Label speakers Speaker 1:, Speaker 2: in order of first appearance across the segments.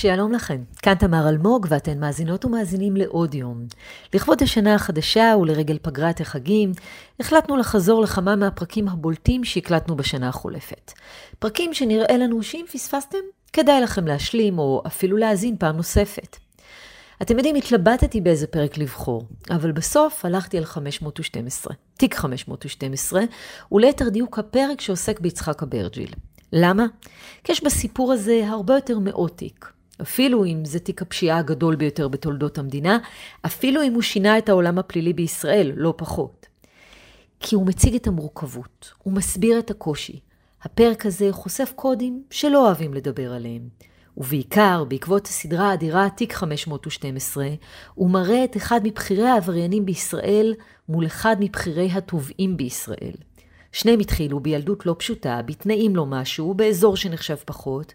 Speaker 1: שלום לכם, כאן תמר אלמוג ואתן מאזינות ומאזינים לעוד יום. לכבוד השנה החדשה ולרגל פגרת החגים, החלטנו לחזור לכמה מהפרקים הבולטים שהקלטנו בשנה החולפת. פרקים שנראה לנו שאם פספסתם, כדאי לכם להשלים או אפילו להאזין פעם נוספת. אתם יודעים, התלבטתי באיזה פרק לבחור, אבל בסוף הלכתי על 512, תיק 512, וליתר דיוק הפרק שעוסק ביצחק אברג'יל. למה? כי יש בסיפור הזה הרבה יותר מאות תיק. אפילו אם זה תיק הפשיעה הגדול ביותר בתולדות המדינה, אפילו אם הוא שינה את העולם הפלילי בישראל, לא פחות. כי הוא מציג את המורכבות, הוא מסביר את הקושי. הפרק הזה חושף קודים שלא אוהבים לדבר עליהם. ובעיקר, בעקבות הסדרה האדירה תיק 512, הוא מראה את אחד מבכירי העבריינים בישראל מול אחד מבכירי התובעים בישראל. שניהם התחילו בילדות לא פשוטה, בתנאים לא משהו, באזור שנחשב פחות.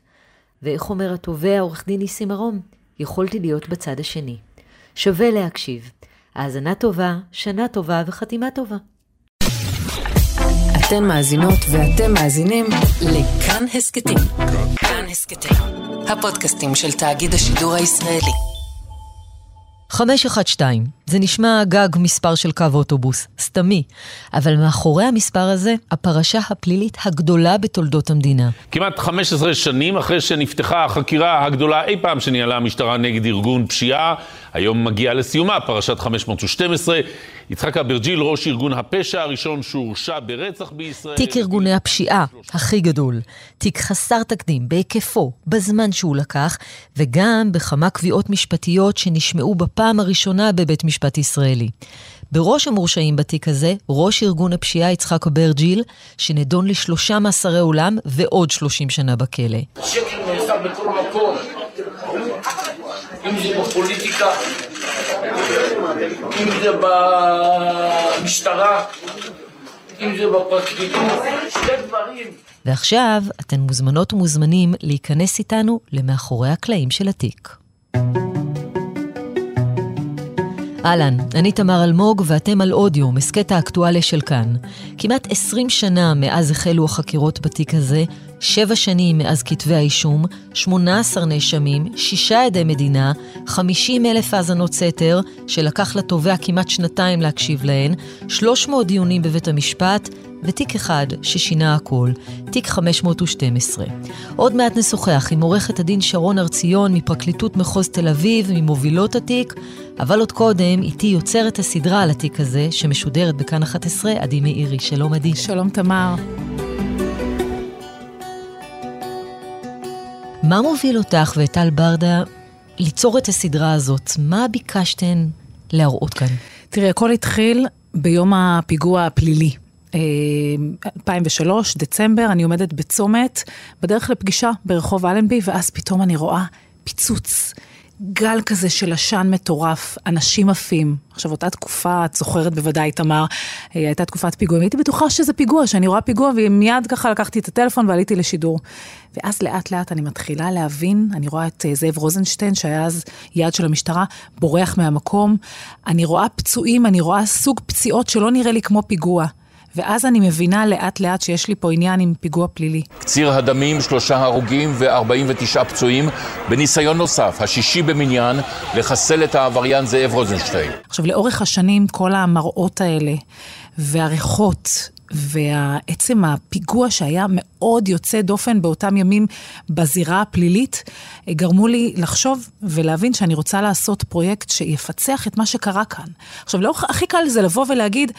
Speaker 1: ואיך אומר התובע, עורך דין ניסים ארום? יכולתי להיות בצד השני. שווה להקשיב. האזנה טובה, שנה טובה וחתימה טובה.
Speaker 2: אתן מאזינות ואתם מאזינים לכאן הסכתים. כאן הסכתים, הפודקאסטים של תאגיד השידור הישראלי.
Speaker 1: 512, זה נשמע גג מספר של קו אוטובוס, סתמי, אבל מאחורי המספר הזה, הפרשה הפלילית הגדולה בתולדות המדינה.
Speaker 3: כמעט 15 שנים אחרי שנפתחה החקירה הגדולה אי פעם שניהלה המשטרה נגד ארגון פשיעה, היום מגיעה לסיומה פרשת 512. יצחק אברג'יל, ראש ארגון הפשע הראשון שהורשע ברצח בישראל.
Speaker 1: תיק ארגוני הפשיעה הכי גדול. תיק חסר תקדים בהיקפו, בזמן שהוא לקח, וגם בכמה קביעות משפטיות שנשמעו בפעם הראשונה בבית משפט ישראלי. בראש המורשעים בתיק הזה, ראש ארגון הפשיעה יצחק אברג'יל, שנידון לשלושה מאסרי עולם ועוד שלושים שנה בכלא.
Speaker 4: שקר נעשה בכל מקום, אם זה בפוליטיקה, אם זה במשטרה, אם זה בפרקליטות, שני דברים.
Speaker 1: ועכשיו אתן מוזמנות ומוזמנים להיכנס איתנו למאחורי הקלעים של התיק. אהלן, אני תמר אלמוג ואתם על אודיו, הסכת האקטואליה של כאן. כמעט 20 שנה מאז החלו החקירות בתיק הזה, שבע שנים מאז כתבי האישום, 18 נאשמים, שישה עדי מדינה, 50 אלף האזנות סתר, שלקח לתובע כמעט שנתיים להקשיב להן, 300 דיונים בבית המשפט, ותיק אחד ששינה הכל, תיק 512. עוד מעט נשוחח עם עורכת הדין שרון ארציון מפרקליטות מחוז תל אביב, ממובילות התיק, אבל עוד קודם, איתי יוצרת הסדרה על התיק הזה, שמשודרת בכאן 11, עדי מאירי. שלום עדי.
Speaker 5: שלום תמר.
Speaker 1: מה מוביל אותך ואת טל ברדה ליצור את הסדרה הזאת? מה ביקשתן להראות כאן?
Speaker 5: תראי, הכל התחיל ביום הפיגוע הפלילי. 2003, דצמבר, אני עומדת בצומת, בדרך לפגישה ברחוב אלנבי, ואז פתאום אני רואה פיצוץ. גל כזה של עשן מטורף, אנשים עפים. עכשיו, אותה תקופה, את זוכרת בוודאי, תמר, אה, הייתה תקופת פיגועים. הייתי בטוחה שזה פיגוע, שאני רואה פיגוע, ומיד ככה לקחתי את הטלפון ועליתי לשידור. ואז לאט לאט אני מתחילה להבין, אני רואה את אה, זאב רוזנשטיין, שהיה אז יעד של המשטרה, בורח מהמקום. אני רואה פצועים, אני רואה סוג פציעות שלא נראה לי כמו פיגוע. ואז אני מבינה לאט לאט שיש לי פה עניין עם פיגוע פלילי.
Speaker 6: קציר הדמים, שלושה הרוגים ו-49 פצועים, בניסיון נוסף, השישי במניין, לחסל את העבריין זאב רוזנשטיין.
Speaker 5: עכשיו, לאורך השנים, כל המראות האלה והריחות ועצם הפיגוע שהיה מאוד יוצא דופן באותם ימים בזירה הפלילית, גרמו לי לחשוב ולהבין שאני רוצה לעשות פרויקט שיפצח את מה שקרה כאן. עכשיו, לא, הכי קל זה לבוא ולהגיד,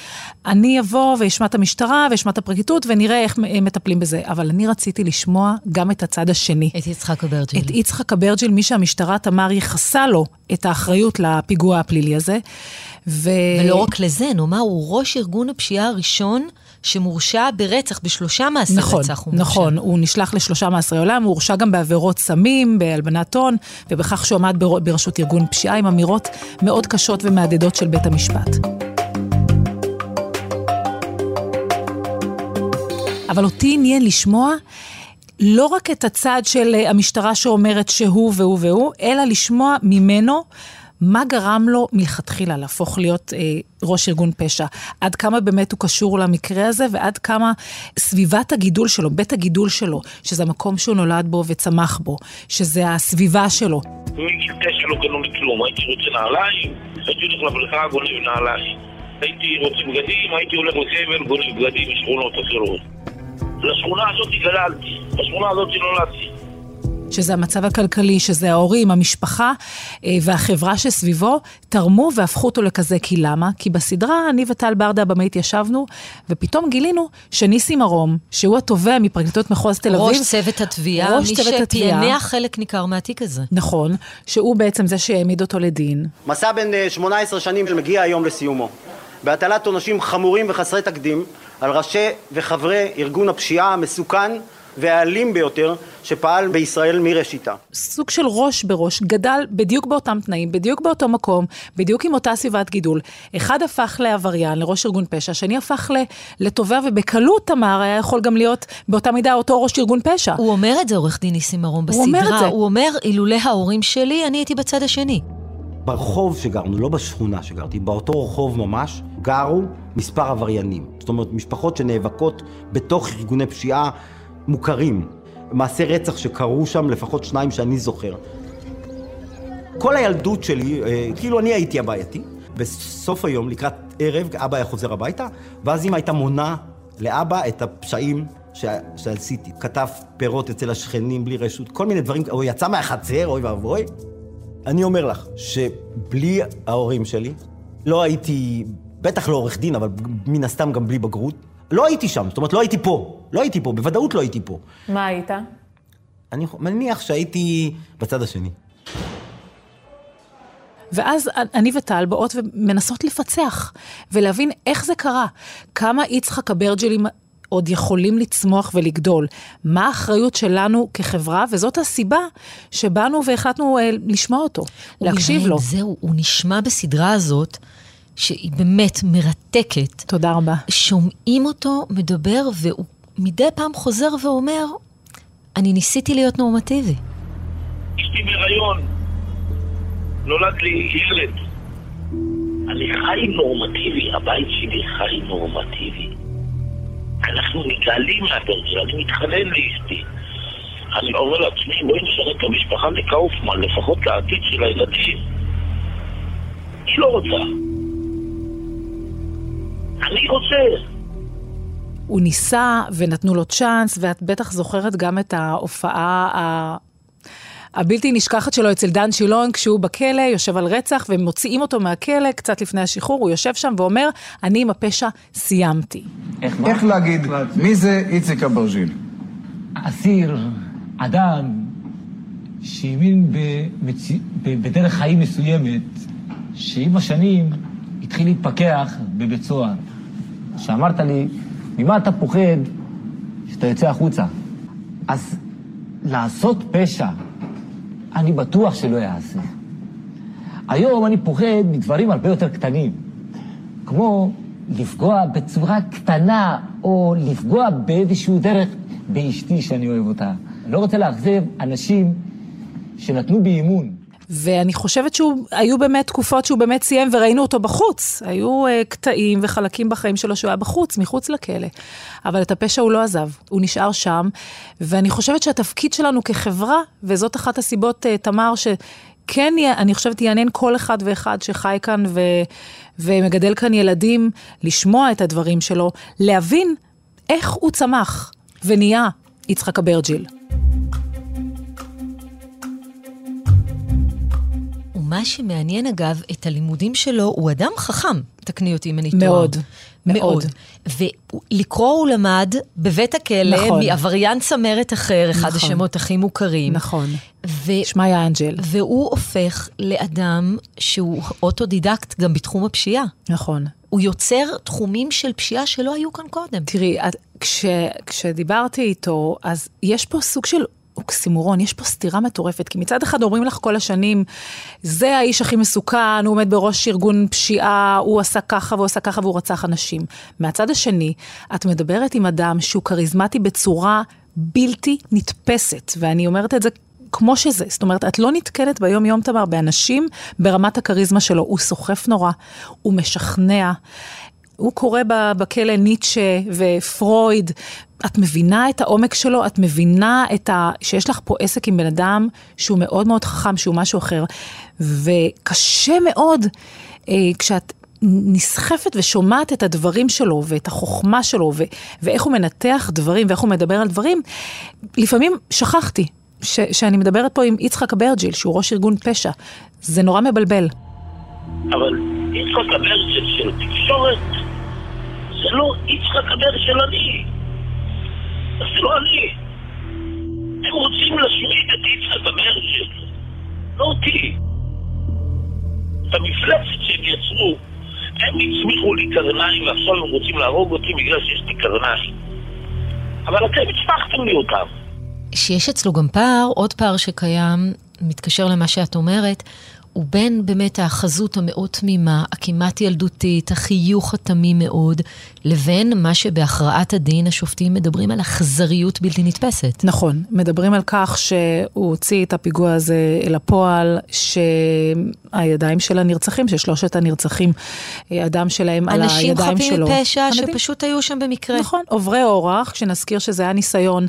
Speaker 5: אני אבוא ואשמע את המשטרה ואשמע את הפרקליטות ונראה איך מטפלים בזה. אבל אני רציתי לשמוע גם את הצד השני.
Speaker 1: את יצחק אברג'יל.
Speaker 5: את יצחק אברג'יל, מי שהמשטרה, תמר, ייחסה לו את האחריות לפיגוע הפלילי הזה.
Speaker 1: ו... ולא רק לזה, נאמר, הוא ראש ארגון הפשיעה הראשון. שמורשע ברצח, בשלושה מאסרי
Speaker 5: נכון,
Speaker 1: רצח הוא
Speaker 5: מורשע. נכון, הוא נשלח לשלושה מאסרי עולם, הוא הורשע גם בעבירות סמים, בהלבנת הון, ובכך שהוא עמד בראשות ארגון פשיעה עם אמירות מאוד קשות ומהדהדות של בית המשפט. אבל אותי עניין לשמוע לא רק את הצד של המשטרה שאומרת שהוא והוא והוא, אלא לשמוע ממנו מה גרם לו מלכתחילה להפוך להיות אה, ראש ארגון פשע? עד כמה באמת הוא קשור למקרה הזה, ועד כמה סביבת הגידול שלו, בית הגידול שלו, שזה המקום שהוא נולד בו וצמח בו, שזה הסביבה שלו.
Speaker 4: מגיל תשע לא כלום, הייתי רוצה נעליים, הייתי הולך לבריכה, גונב נעליים. הייתי רוצה בגדים, הייתי הולך לקבר, גונב בגדים משכונות אחרות. לשכונה הזאת גדלתי, בשכונה הזאת נולדתי.
Speaker 5: שזה המצב הכלכלי, שזה ההורים, המשפחה אה, והחברה שסביבו, תרמו והפכו אותו לכזה. כי למה? כי בסדרה, אני וטל ברדה הבמאית ישבנו, ופתאום גילינו שניסי מרום, שהוא התובע מפרקליטות מחוז תל אביב,
Speaker 1: ראש צוות התביעה,
Speaker 5: ראש
Speaker 1: מי
Speaker 5: צוות התביעה.
Speaker 1: שפענח חלק ניכר מהתיק הזה.
Speaker 5: נכון, שהוא בעצם זה שהעמיד אותו לדין.
Speaker 7: מסע בן אה, 18 שנים שמגיע היום לסיומו, בהטלת עונשים חמורים וחסרי תקדים על ראשי וחברי ארגון הפשיעה המסוכן והאלים ביותר שפעל בישראל מראשיתה.
Speaker 5: סוג של ראש בראש, גדל בדיוק באותם תנאים, בדיוק באותו מקום, בדיוק עם אותה סביבת גידול. אחד הפך לעבריין, לראש ארגון פשע, השני הפך לתובע, ובקלות תמר היה יכול גם להיות באותה מידה אותו ראש ארגון פשע.
Speaker 1: הוא אומר את זה, עורך דין ניסים מרום, בסדרה.
Speaker 5: הוא אומר את זה.
Speaker 1: הוא אומר, אילולא ההורים שלי, אני הייתי בצד השני.
Speaker 8: ברחוב שגרנו, לא בשכונה שגרתי, באותו רחוב ממש, גרו מספר עבריינים. זאת אומרת, משפחות שנאבקות בתוך ארגוני פשיעה מוכרים. מעשי רצח שקרו שם, לפחות שניים שאני זוכר. כל הילדות שלי, אה, כאילו אני הייתי הבעייתי. בסוף היום, לקראת ערב, אבא היה חוזר הביתה, ואז אמא הייתה מונה לאבא את הפשעים ש... שעשיתי. כתב פירות אצל השכנים בלי רשות, כל מיני דברים, או יצא מהחצר, אוי ואבוי. אני אומר לך שבלי ההורים שלי, לא הייתי, בטח לא עורך דין, אבל מן הסתם גם בלי בגרות, לא הייתי שם, זאת אומרת, לא הייתי פה. לא הייתי פה, בוודאות לא הייתי פה.
Speaker 5: מה היית?
Speaker 8: אני מניח שהייתי בצד השני.
Speaker 5: ואז אני וטל באות ומנסות לפצח, ולהבין איך זה קרה. כמה יצחק אברג'לים עוד יכולים לצמוח ולגדול. מה האחריות שלנו כחברה, וזאת הסיבה שבאנו והחלטנו אה, לשמוע אותו, להקשיב לו.
Speaker 1: זהו, הוא נשמע בסדרה הזאת, שהיא באמת מרתקת.
Speaker 5: תודה רבה.
Speaker 1: שומעים אותו מדבר, והוא מדי פעם חוזר ואומר, אני ניסיתי להיות נורמטיבי.
Speaker 4: אשתי בהיריון, נולד לי ילד. אני חי נורמטיבי, הבית שלי חי נורמטיבי. אנחנו מתעלים מהדרגה, אני מתחנן לאשתי. אני אומר לעצמי, בואי נשנה את המשפחה לקאופמן, לפחות לעתיד של הילדים. היא לא רוצה. אני רוצה.
Speaker 5: הוא ניסה ונתנו לו צ'אנס, ואת בטח זוכרת גם את ההופעה ה... הבלתי נשכחת שלו אצל דן שילון, כשהוא בכלא, יושב על רצח, ומוציאים אותו מהכלא קצת לפני השחרור, הוא יושב שם ואומר, אני עם הפשע סיימתי.
Speaker 9: איך להגיד, מי זה איציק אברג'יל?
Speaker 10: אסיר, אדם, שהאמין בדרך חיים מסוימת, שעם השנים התחיל להתפכח בבית סוהר. שאמרת לי, ממה אתה פוחד שאתה יוצא החוצה? אז לעשות פשע, אני בטוח שלא יעשה. היום אני פוחד מדברים הרבה יותר קטנים, כמו לפגוע בצורה קטנה, או לפגוע באיזשהו דרך באשתי שאני אוהב אותה. אני לא רוצה לאכזב אנשים שנתנו בי אמון.
Speaker 5: ואני חושבת שהיו באמת תקופות שהוא באמת סיים וראינו אותו בחוץ. היו uh, קטעים וחלקים בחיים שלו שהוא היה בחוץ, מחוץ לכלא. אבל את הפשע הוא לא עזב, הוא נשאר שם. ואני חושבת שהתפקיד שלנו כחברה, וזאת אחת הסיבות, uh, תמר, שכן, אני חושבת, יעניין כל אחד ואחד שחי כאן ו... ומגדל כאן ילדים, לשמוע את הדברים שלו, להבין איך הוא צמח ונהיה יצחק אברג'יל.
Speaker 1: ומה שמעניין אגב, את הלימודים שלו, הוא אדם חכם, תקני אותי אם אני טועה.
Speaker 5: מאוד, מאוד.
Speaker 1: ולקרוא הוא למד בבית הכלא,
Speaker 5: נכון.
Speaker 1: מעבריין צמרת אחר, אחד
Speaker 5: נכון.
Speaker 1: השמות הכי מוכרים.
Speaker 5: נכון.
Speaker 1: ו...
Speaker 5: שמעיה אנג'ל.
Speaker 1: והוא הופך לאדם שהוא אוטודידקט גם בתחום הפשיעה.
Speaker 5: נכון.
Speaker 1: הוא יוצר תחומים של פשיעה שלא היו כאן קודם.
Speaker 5: תראי, את- כש, כשדיברתי איתו, אז יש פה סוג של אוקסימורון, יש פה סתירה מטורפת, כי מצד אחד אומרים לך כל השנים, זה האיש הכי מסוכן, הוא עומד בראש ארגון פשיעה, הוא עשה ככה והוא עשה ככה והוא רצח אנשים. מהצד השני, את מדברת עם אדם שהוא כריזמטי בצורה בלתי נתפסת, ואני אומרת את זה כמו שזה. זאת אומרת, את לא נתקלת ביום-יום, תמר, באנשים ברמת הכריזמה שלו. הוא סוחף נורא, הוא משכנע. הוא קורא בכלא ניטשה ופרויד. את מבינה את העומק שלו, את מבינה את ה... שיש לך פה עסק עם בן אדם שהוא מאוד מאוד חכם, שהוא משהו אחר. וקשה מאוד אה, כשאת נסחפת ושומעת את הדברים שלו ואת החוכמה שלו ו- ואיך הוא מנתח דברים ואיך הוא מדבר על דברים, לפעמים שכחתי ש- שאני מדברת פה עם יצחק אברג'יל, שהוא ראש ארגון פשע. זה נורא מבלבל.
Speaker 4: אבל יצחק אברג'יל של תקשורת זה לא יצחק אברג'יל אני. זה לא אני. הם רוצים להשמיד את יצחק אברג'יל, לא אותי. את המפלצת שהם יצרו. הם הצמיחו לי קרניים ועכשיו הם רוצים להרוג אותי בגלל שיש לי קרניים. אבל אתם הצמחתם לי אותם.
Speaker 1: שיש אצלו גם פער, עוד פער שקיים, מתקשר למה שאת אומרת, הוא בין באמת החזות המאוד תמימה, הכמעט ילדותית, החיוך התמים מאוד, לבין מה שבהכרעת הדין השופטים מדברים על אכזריות בלתי נתפסת.
Speaker 5: נכון, מדברים על כך שהוא הוציא את הפיגוע הזה אל הפועל, שהידיים של הנרצחים, של שלושת הנרצחים, הדם שלהם על הידיים שלו.
Speaker 1: אנשים חפים מפשע שפשוט היו שם במקרה.
Speaker 5: נכון, עוברי אורח, כשנזכיר שזה היה ניסיון.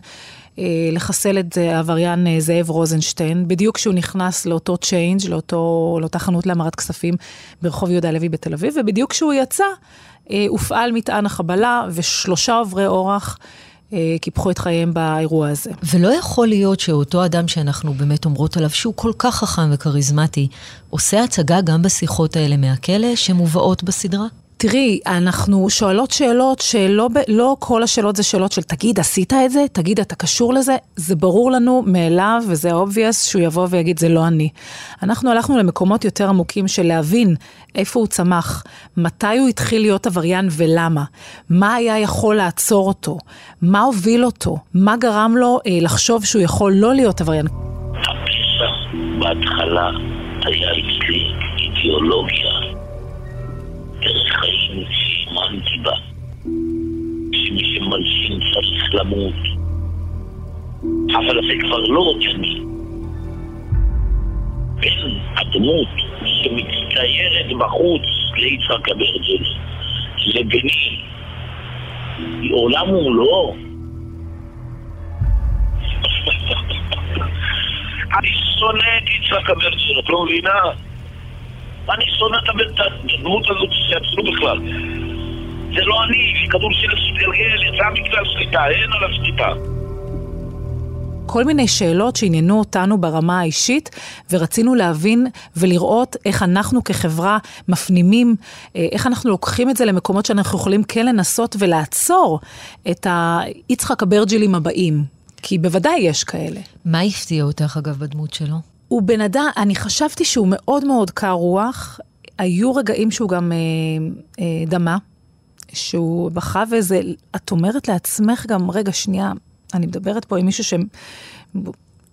Speaker 5: אה, לחסל את אה, העבריין אה, זאב רוזנשטיין, בדיוק כשהוא נכנס לאותו צ'יינג', לאותו, לאותה חנות להמרת כספים ברחוב יהודה לוי בתל אביב, ובדיוק כשהוא יצא, הופעל מטען החבלה ושלושה עוברי אורח. קיפחו את חייהם באירוע הזה.
Speaker 1: ולא יכול להיות שאותו אדם שאנחנו באמת אומרות עליו שהוא כל כך חכם וכריזמטי, עושה הצגה גם בשיחות האלה מהכלא שמובאות בסדרה?
Speaker 5: תראי, אנחנו שואלות שאלות שלא לא כל השאלות זה שאלות של תגיד, עשית את זה? תגיד, אתה קשור לזה? זה ברור לנו מאליו, וזה obvious שהוא יבוא ויגיד, זה לא אני. אנחנו הלכנו למקומות יותר עמוקים של להבין איפה הוא צמח, מתי הוא התחיל להיות עבריין ולמה, מה היה יכול לעצור אותו, מה הוביל אותו, מה גרם לו אה, לחשוב שהוא יכול לא להיות עבריין.
Speaker 4: בהתחלה היה אצלי אידיאולוגיה. דרך חיים שהאמנתי בה, שמי שמלשין צריך למות. אבל זה כבר לא אני. בין הדמות שמצטיירת בחוץ ליצחק אברג'ל לביני, עולם ומלואו. אני שונא את יצחק אברג'ל, את לא מבינה? אני שונא את הדמות הזאת שיצרו בכלל. זה לא אני, כדור של גלגל, יצא בגלל שליטה, אין עליו שליטה.
Speaker 5: כל מיני שאלות שעניינו אותנו ברמה האישית, ורצינו להבין ולראות איך אנחנו כחברה מפנימים, אה, איך אנחנו לוקחים את זה למקומות שאנחנו יכולים כן לנסות ולעצור את היצחק אברג'ילים הבאים. כי בוודאי יש כאלה.
Speaker 1: מה הפתיע אותך, אגב, בדמות שלו?
Speaker 5: הוא בן אדם, אני חשבתי שהוא מאוד מאוד קר רוח. היו רגעים שהוא גם אה, אה, דמה, שהוא בכה וזה, את אומרת לעצמך גם, רגע, שנייה, אני מדברת פה עם מישהו ש...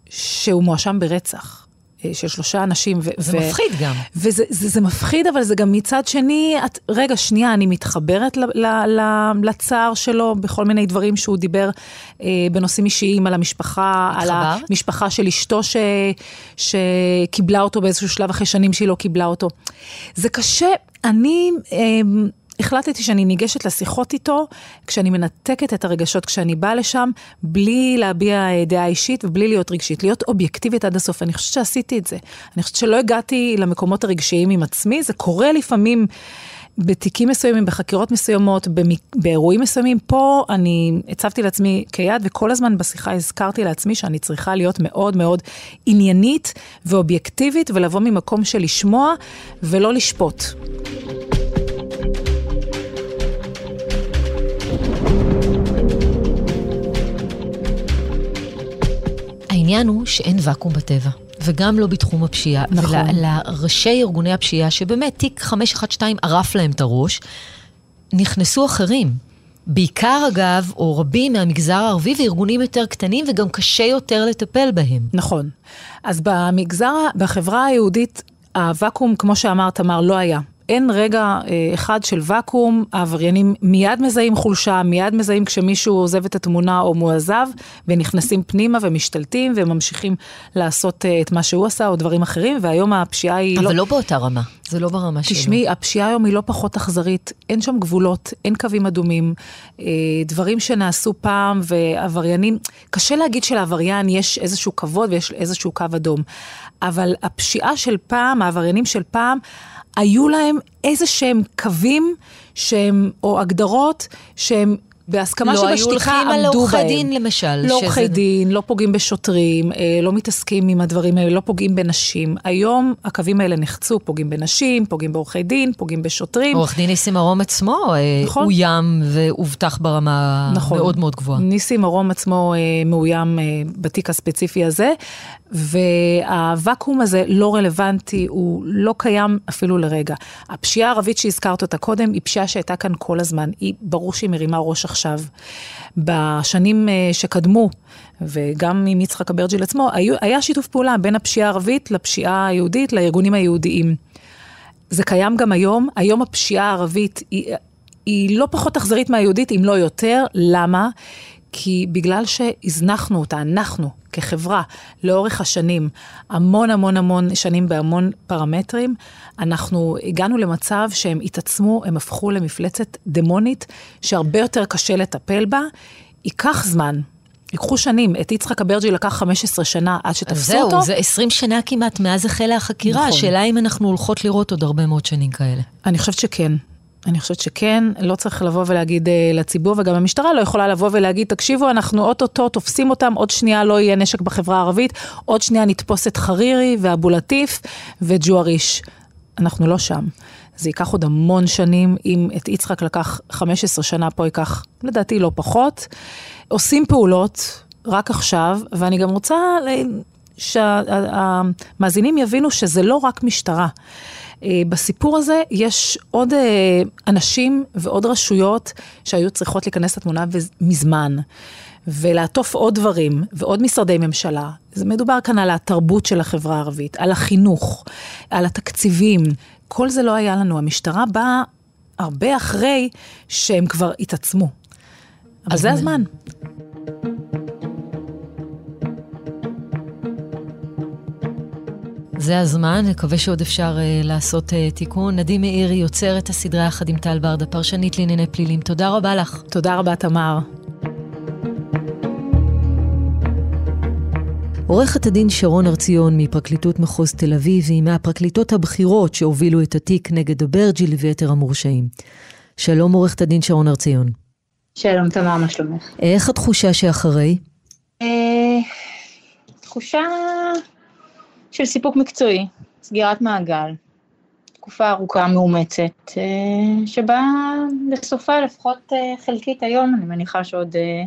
Speaker 5: שהוא מואשם ברצח. אה, של שלושה אנשים.
Speaker 1: ו- זה ו- מפחיד גם.
Speaker 5: וזה זה, זה מפחיד, אבל זה גם מצד שני, את, רגע, שנייה, אני מתחברת ל- ל- ל- לצער שלו בכל מיני דברים שהוא דיבר אה, בנושאים אישיים על המשפחה, על המשפחה של אשתו ש- שקיבלה אותו באיזשהו שלב אחרי שנים שהיא לא קיבלה אותו. זה קשה, אני... אה, החלטתי שאני ניגשת לשיחות איתו כשאני מנתקת את הרגשות כשאני באה לשם, בלי להביע אה, דעה אישית ובלי להיות רגשית, להיות אובייקטיבית עד הסוף. אני חושבת שעשיתי את זה. אני חושבת שלא הגעתי למקומות הרגשיים עם עצמי, זה קורה לפעמים. בתיקים מסוימים, בחקירות מסוימות, באירועים מסוימים, פה אני הצבתי לעצמי כיד, וכל הזמן בשיחה הזכרתי לעצמי שאני צריכה להיות מאוד מאוד עניינית ואובייקטיבית, ולבוא ממקום של לשמוע ולא לשפוט.
Speaker 1: העניין הוא שאין ואקום בטבע. וגם לא בתחום הפשיעה.
Speaker 5: נכון.
Speaker 1: ולראשי ארגוני הפשיעה, שבאמת תיק 512 ערף להם את הראש, נכנסו אחרים. בעיקר אגב, או רבים מהמגזר הערבי וארגונים יותר קטנים, וגם קשה יותר לטפל בהם.
Speaker 5: נכון. אז במגזר, בחברה היהודית, הוואקום, כמו שאמרת, תמר, לא היה. אין רגע אה, אחד של ואקום, העבריינים מיד מזהים חולשה, מיד מזהים כשמישהו עוזב את התמונה או מועזב, ונכנסים פנימה ומשתלטים וממשיכים לעשות אה, את מה שהוא עשה או דברים אחרים, והיום הפשיעה היא
Speaker 1: אבל
Speaker 5: לא...
Speaker 1: לא באותה רמה, זה לא ברמה שלו.
Speaker 5: תשמעי, הפשיעה היום היא לא פחות אכזרית, אין שם גבולות, אין קווים אדומים, אה, דברים שנעשו פעם ועבריינים, קשה להגיד שלעבריין יש איזשהו כבוד ויש איזשהו קו אדום, אבל הפשיעה של פעם, העבריינים של פעם, היו להם איזה שהם קווים שהם, או הגדרות שהם בהסכמה
Speaker 1: לא היו
Speaker 5: שבשתיקה
Speaker 1: הולכים על
Speaker 5: עמדו
Speaker 1: עורכי
Speaker 5: בהם.
Speaker 1: דין, למשל,
Speaker 5: לא
Speaker 1: שזה-
Speaker 5: עורכי דין, לא פוגעים בשוטרים, אה, לא מתעסקים עם הדברים האלה, לא פוגעים בנשים. היום הקווים האלה נחצו, פוגעים בנשים, פוגעים בעורכי דין, פוגעים בשוטרים.
Speaker 1: עורך דין ניסים ארום עצמו אה,
Speaker 5: נכון.
Speaker 1: אוים ואובטח ברמה
Speaker 5: נכון.
Speaker 1: מאוד מאוד גבוהה.
Speaker 5: ניסים מרום עצמו אה, מאוים בתיק הספציפי הזה, והוואקום הזה לא רלוונטי, הוא לא קיים אפילו לרגע. הפשיעה הערבית שהזכרת אותה קודם, היא פשיעה שהייתה כאן כל הזמן, היא ברור שהיא מרימה ראש עכשיו. בשנים אה, שקדמו, וגם עם יצחק אברג'יל עצמו, היה שיתוף פעולה בין הפשיעה הערבית לפשיעה היהודית, לארגונים היהודיים. זה קיים גם היום. היום הפשיעה הערבית היא, היא לא פחות אכזרית מהיהודית, אם לא יותר. למה? כי בגלל שהזנחנו אותה, אנחנו, כחברה, לאורך השנים, המון המון המון שנים בהמון פרמטרים, אנחנו הגענו למצב שהם התעצמו, הם הפכו למפלצת דמונית, שהרבה יותר קשה לטפל בה. ייקח זמן. ייקחו שנים, את יצחק אברג'י לקח 15 שנה עד שתפסו
Speaker 1: זהו,
Speaker 5: אותו.
Speaker 1: זה 20 שנה כמעט מאז החלה החקירה.
Speaker 5: נכון.
Speaker 1: השאלה אם אנחנו הולכות לראות עוד הרבה מאוד שנים כאלה.
Speaker 5: אני חושבת שכן. אני חושבת שכן, לא צריך לבוא ולהגיד אה, לציבור, וגם המשטרה לא יכולה לבוא ולהגיד, תקשיבו, אנחנו אוטוטו תופסים אותם, עוד שנייה לא יהיה נשק בחברה הערבית, עוד שנייה נתפוס את חרירי ואבו לטיף וג'ואריש. אנחנו לא שם. זה ייקח עוד המון שנים, אם את יצחק לקח 15 שנה, פה ייקח לדעתי לא פחות. עושים פעולות רק עכשיו, ואני גם רוצה שהמאזינים יבינו שזה לא רק משטרה. אה, בסיפור הזה יש עוד אה, אנשים ועוד רשויות שהיו צריכות להיכנס לתמונה מזמן. ולעטוף עוד דברים ועוד משרדי ממשלה. זה מדובר כאן על התרבות של החברה הערבית, על החינוך, על התקציבים. כל זה לא היה לנו. המשטרה באה הרבה אחרי שהם כבר התעצמו. אבל זה הזמן.
Speaker 1: זה הזמן, נקווה שעוד אפשר uh, לעשות uh, תיקון. נדים מאירי יוצר את הסדרה יחד עם טל ברדה, פרשנית לענייני פלילים. תודה רבה לך.
Speaker 5: תודה רבה, תמר.
Speaker 1: עורכת הדין שרון ארציון מפרקליטות מחוז תל אביב היא מהפרקליטות הבכירות שהובילו את התיק נגד אברג'יל ויתר המורשעים. שלום עורכת הדין שרון ארציון.
Speaker 11: שלום תמר, מה שלומך?
Speaker 1: איך התחושה שאחרי?
Speaker 11: אה, תחושה של סיפוק מקצועי, סגירת מעגל, תקופה ארוכה מאומצת, אה, שבאה לסופה לפחות אה, חלקית היום, אני מניחה שעוד אה,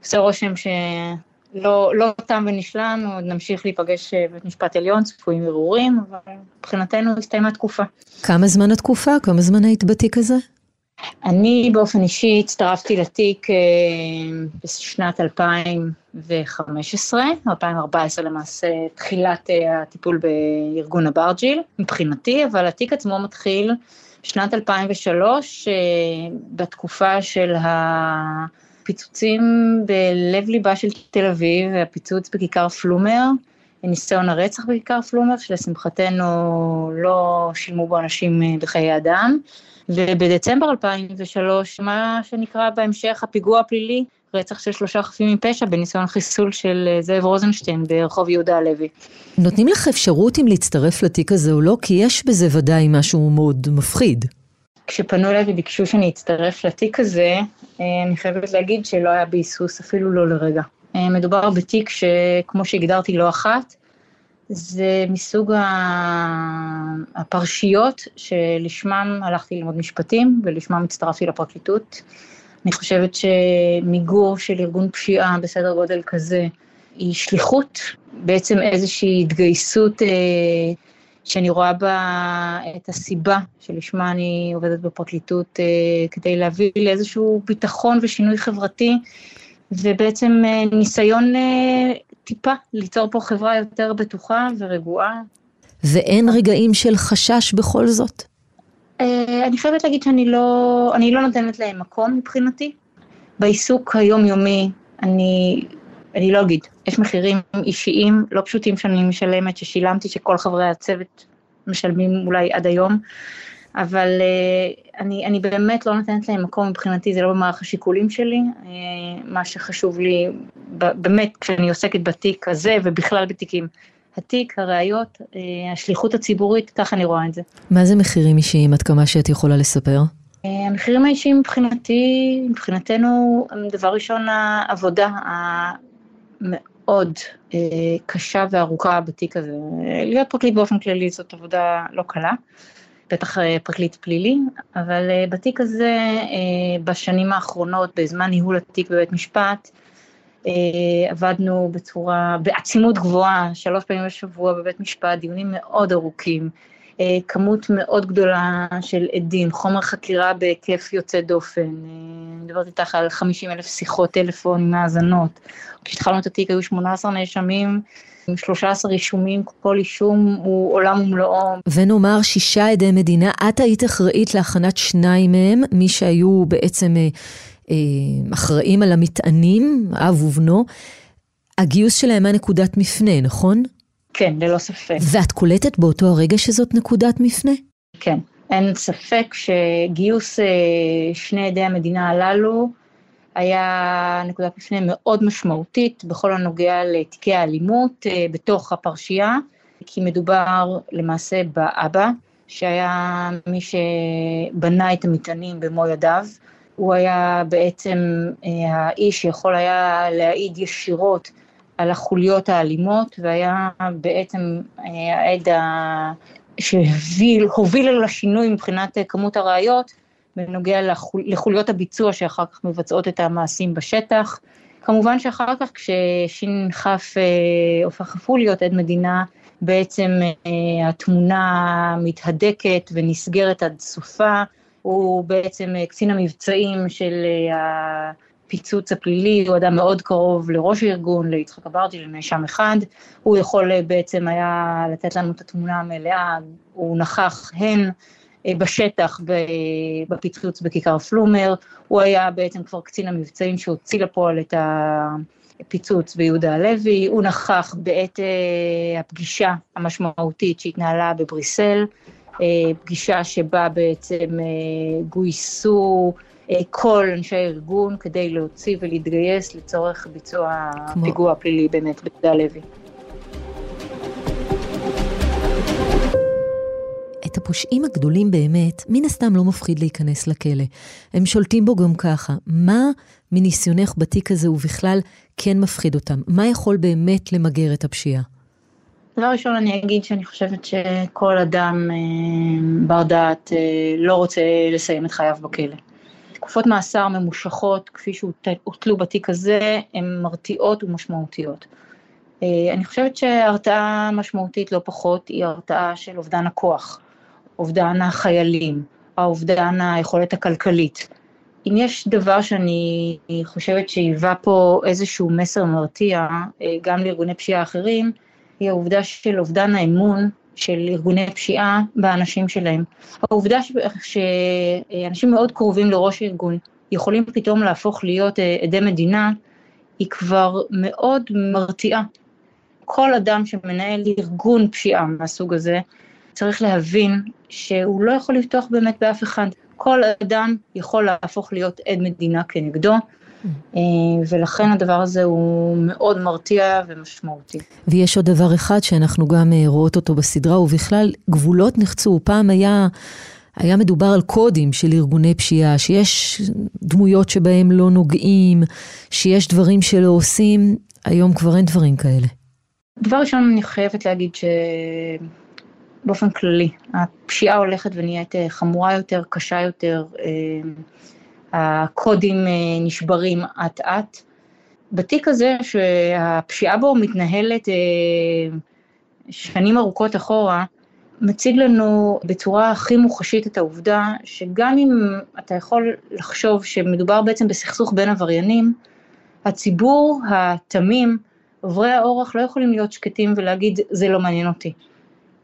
Speaker 11: עושה רושם שלא לא תם ונשלם, עוד נמשיך להיפגש בבית משפט עליון, צפויים ערעורים, אבל מבחינתנו הסתיימה תקופה.
Speaker 1: כמה זמן התקופה? כמה זמן היית בתיק הזה?
Speaker 11: אני באופן אישי הצטרפתי לתיק אה, בשנת 2015, 2014 למעשה, תחילת אה, הטיפול בארגון אברג'יל, מבחינתי, אבל התיק עצמו מתחיל בשנת 2003, אה, בתקופה של הפיצוצים בלב ליבה של תל אביב, הפיצוץ בכיכר פלומר, ניסיון הרצח בכיכר פלומר, שלשמחתנו לא שילמו בו אנשים אה, בחיי אדם. ובדצמבר 2003, מה שנקרא בהמשך הפיגוע הפלילי, רצח של שלושה חפים מפשע בניסיון חיסול של אה, זאב רוזנשטיין ברחוב יהודה הלוי.
Speaker 1: נותנים לך אפשרות אם להצטרף לתיק הזה או לא? כי יש בזה ודאי משהו מאוד מפחיד.
Speaker 11: כשפנו אליי וביקשו שאני אצטרף לתיק הזה, אה, אני חייבת להגיד שלא היה ביסוס אפילו לא לרגע. אה, מדובר בתיק שכמו שהגדרתי לא אחת, זה מסוג הפרשיות שלשמם הלכתי ללמוד משפטים ולשמם הצטרפתי לפרקליטות. אני חושבת שמיגור של ארגון פשיעה בסדר גודל כזה היא שליחות, בעצם איזושהי התגייסות אה, שאני רואה בה את הסיבה שלשמה אני עובדת בפרקליטות אה, כדי להביא לאיזשהו ביטחון ושינוי חברתי, ובעצם אה, ניסיון אה, טיפה ליצור פה חברה יותר בטוחה ורגועה.
Speaker 1: ואין רגעים של חשש בכל זאת?
Speaker 11: אה, אני חייבת להגיד שאני לא, אני לא נותנת להם מקום מבחינתי. בעיסוק היומיומי, אני, אני לא אגיד, יש מחירים אישיים לא פשוטים שאני משלמת, ששילמתי, שכל חברי הצוות משלמים אולי עד היום, אבל uh, אני, אני באמת לא נותנת להם מקום מבחינתי, זה לא במערך השיקולים שלי. Uh, מה שחשוב לי, באמת, כשאני עוסקת בתיק הזה ובכלל בתיקים, התיק, הראיות, uh, השליחות הציבורית, ככה אני רואה את זה.
Speaker 1: מה זה מחירים אישיים, עד כמה שאת יכולה לספר?
Speaker 11: המחירים האישיים מבחינתי, מבחינתנו, דבר ראשון, העבודה המאוד קשה וארוכה בתיק הזה. להיות פרקליט באופן כללי זאת עבודה לא קלה. בטח אה, פרקליט פלילי, אבל אה, בתיק הזה אה, בשנים האחרונות, בזמן ניהול התיק בבית משפט, עבדנו בצורה, בעצימות גבוהה, שלוש פעמים בשבוע בבית משפט, דיונים מאוד ארוכים, כמות מאוד גדולה של עדים, חומר חקירה בהיקף יוצא דופן, אני מדברת איתך על 50 אלף שיחות טלפון, האזנות, כשהתחלנו את התיק היו 18 נאשמים, עם 13 רישומים, כל אישום הוא עולם ומלואו.
Speaker 1: ונאמר שישה עדי מדינה, את היית אחראית להכנת שניים מהם, מי שהיו בעצם אה, אה, אחראים על המטענים, אב ובנו. הגיוס שלהם היה נקודת מפנה, נכון?
Speaker 11: כן, ללא ספק.
Speaker 1: ואת קולטת באותו הרגע שזאת נקודת מפנה?
Speaker 11: כן, אין ספק שגיוס אה, שני עדי המדינה הללו היה נקודת מפנה מאוד משמעותית בכל הנוגע לתיקי האלימות אה, בתוך הפרשייה, כי מדובר למעשה באבא, שהיה מי שבנה את המטענים במו ידיו. הוא היה בעצם אה, האיש שיכול היה להעיד ישירות על החוליות האלימות, והיה בעצם אה, העד שהוביל לשינוי מבחינת כמות הראיות, בנוגע לחול, לחוליות הביצוע שאחר כך מבצעות את המעשים בשטח. כמובן שאחר כך כשש"כ אה, הפכו להיות עד מדינה, בעצם אה, התמונה מתהדקת ונסגרת עד סופה, הוא בעצם אה, קצין המבצעים של הפיצוץ הפלילי, הוא אדם מאוד קרוב לראש הארגון, ליצחק אברג'י, לנאשם אחד, הוא יכול בעצם היה לתת לנו את התמונה המלאה, הוא נכח הן בשטח בפיצוץ בכיכר פלומר, הוא היה בעצם כבר קצין המבצעים שהוציא לפועל את הפיצוץ ביהודה הלוי, הוא נכח בעת אה, הפגישה המשמעותית שהתנהלה בבריסל, אה, פגישה שבה בעצם גויסו כל אנשי הארגון כדי להוציא ולהתגייס לצורך ביצוע כמו... פיגוע פלילי באמת ביהודה הלוי.
Speaker 1: את הפושעים הגדולים באמת, מן הסתם לא מפחיד להיכנס לכלא. הם שולטים בו גם ככה. מה מניסיונך בתיק הזה ובכלל כן מפחיד אותם? מה יכול באמת למגר את הפשיעה?
Speaker 11: דבר ראשון אני אגיד שאני חושבת שכל אדם אה, בר דעת אה, לא רוצה לסיים את חייו בכלא. תקופות מאסר ממושכות, כפי שהוטלו בתיק הזה, הן מרתיעות ומשמעותיות. אה, אני חושבת שהרתעה משמעותית לא פחות היא הרתעה של אובדן הכוח. אובדן החיילים, האובדן היכולת הכלכלית. אם יש דבר שאני חושבת שהיווה פה איזשהו מסר מרתיע, אה, גם לארגוני פשיעה אחרים, היא העובדה של אובדן האמון של ארגוני פשיעה באנשים שלהם. העובדה ש... שאנשים מאוד קרובים לראש הארגון יכולים פתאום להפוך להיות אה, עדי מדינה, היא כבר מאוד מרתיעה. כל אדם שמנהל ארגון פשיעה מהסוג הזה, צריך להבין שהוא לא יכול לבטוח באמת באף אחד. כל אדם יכול להפוך להיות עד מדינה כנגדו, אה, ולכן הדבר הזה הוא מאוד מרתיע ומשמעותי.
Speaker 1: ויש עוד דבר אחד שאנחנו גם אה, רואות אותו בסדרה, ובכלל גבולות נחצו. פעם היה... היה מדובר על קודים של ארגוני פשיעה, שיש דמויות שבהם לא נוגעים, שיש דברים שלא עושים, היום כבר אין דברים כאלה.
Speaker 11: דבר ראשון, אני חייבת להגיד ש... באופן כללי. הפשיעה הולכת ונהיית אה, חמורה יותר, קשה יותר, אה, הקודים אה, נשברים אט אט. בתיק הזה שהפשיעה בו מתנהלת שנים ארוכות אחורה, מציג לנו בצורה הכי מוחשית את העובדה שגם אם אתה יכול לחשוב שמדובר בעצם בסכסוך בין עבריינים, הציבור התמים, עוברי האורח לא יכולים להיות שקטים ולהגיד זה לא מעניין אותי.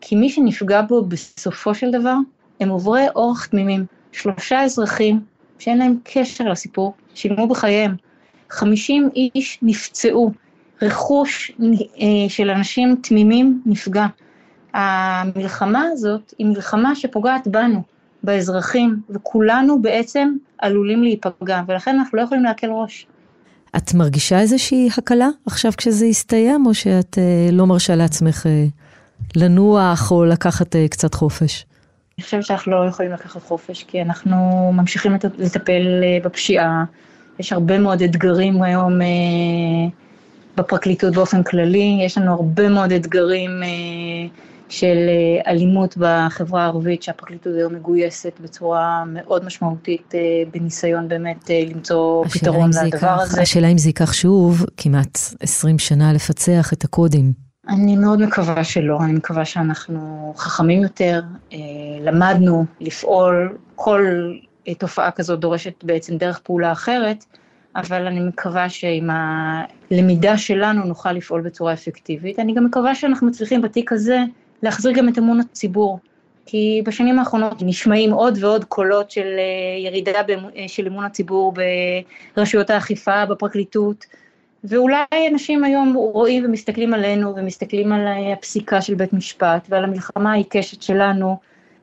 Speaker 11: כי מי שנפגע בו בסופו של דבר, הם עוברי אורח תמימים. שלושה אזרחים שאין להם קשר לסיפור, שילמו בחייהם. 50 איש נפצעו, רכוש אה, של אנשים תמימים נפגע. המלחמה הזאת היא מלחמה שפוגעת בנו, באזרחים, וכולנו בעצם עלולים להיפגע, ולכן אנחנו לא יכולים להקל ראש.
Speaker 1: את מרגישה איזושהי הקלה עכשיו כשזה יסתיים, או שאת אה, לא מרשה לעצמך אה, לנוח או לקחת אה, קצת חופש?
Speaker 11: אני חושבת שאנחנו לא יכולים לקחת חופש, כי אנחנו ממשיכים לטפל אה, בפשיעה. יש הרבה מאוד אתגרים היום אה, בפרקליטות באופן כללי, יש לנו הרבה מאוד אתגרים אה, של אלימות בחברה הערבית, שהפרקליטות היום מגויסת בצורה מאוד משמעותית בניסיון באמת למצוא פתרון לדבר ייקח, הזה.
Speaker 1: השאלה אם זה ייקח שוב כמעט 20 שנה לפצח את הקודים.
Speaker 11: אני מאוד מקווה שלא, אני מקווה שאנחנו חכמים יותר, אה, למדנו לפעול, כל אה, תופעה כזאת דורשת בעצם דרך פעולה אחרת, אבל אני מקווה שעם הלמידה שלנו נוכל לפעול בצורה אפקטיבית. אני גם מקווה שאנחנו מצליחים בתיק הזה להחזיר גם את אמון הציבור, כי בשנים האחרונות נשמעים עוד ועוד קולות של אה, ירידה של אמון הציבור ברשויות האכיפה, בפרקליטות, ואולי אנשים היום רואים ומסתכלים עלינו ומסתכלים על הפסיקה של בית משפט ועל המלחמה העיקשת שלנו,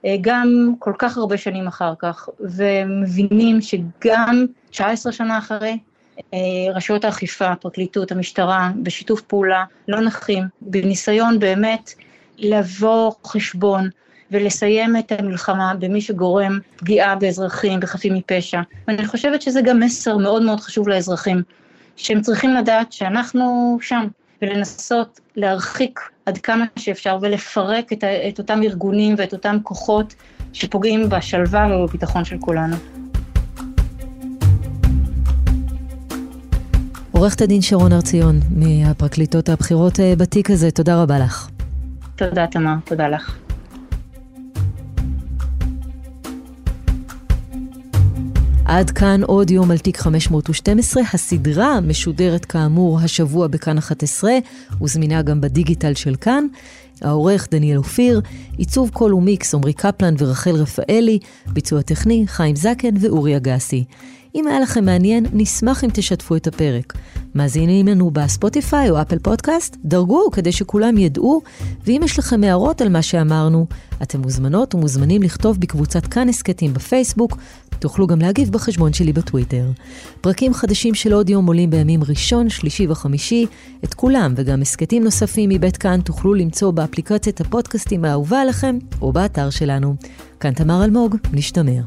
Speaker 11: אה, גם כל כך הרבה שנים אחר כך, ומבינים שגם 19 שנה אחרי, אה, רשויות האכיפה, הפרקליטות, המשטרה, בשיתוף פעולה, לא נחים, בניסיון באמת לבוא חשבון ולסיים את המלחמה במי שגורם פגיעה באזרחים, בחפים מפשע. ואני חושבת שזה גם מסר מאוד מאוד חשוב לאזרחים. שהם צריכים לדעת שאנחנו שם, ולנסות להרחיק עד כמה שאפשר ולפרק את, את אותם ארגונים ואת אותם כוחות שפוגעים בשלווה ובביטחון של כולנו.
Speaker 1: עורכת הדין שרון הר ציון, מהפרקליטות הבכירות אה, בתיק הזה, תודה רבה לך.
Speaker 11: תודה, תמר, תודה לך.
Speaker 1: עד כאן עוד יום על תיק 512. הסדרה משודרת כאמור השבוע בכאן 11, וזמינה גם בדיגיטל של כאן. העורך דניאל אופיר, עיצוב קול ומיקס עמרי קפלן ורחל רפאלי, ביצוע טכני חיים זקן ואורי אגסי. אם היה לכם מעניין, נשמח אם תשתפו את הפרק. מאזינים לנו בספוטיפיי או אפל פודקאסט? דרגו כדי שכולם ידעו, ואם יש לכם הערות על מה שאמרנו, אתם מוזמנות ומוזמנים לכתוב בקבוצת כאן הסכתים בפייסבוק, תוכלו גם להגיב בחשבון שלי בטוויטר. פרקים חדשים של עוד יום עולים בימים ראשון, שלישי וחמישי. את כולם וגם הסכתים נוספים מבית כאן תוכלו למצוא באפליקציית הפודקאסטים האהובה עליכם או באתר שלנו. כאן תמר אלמוג, נשתמר.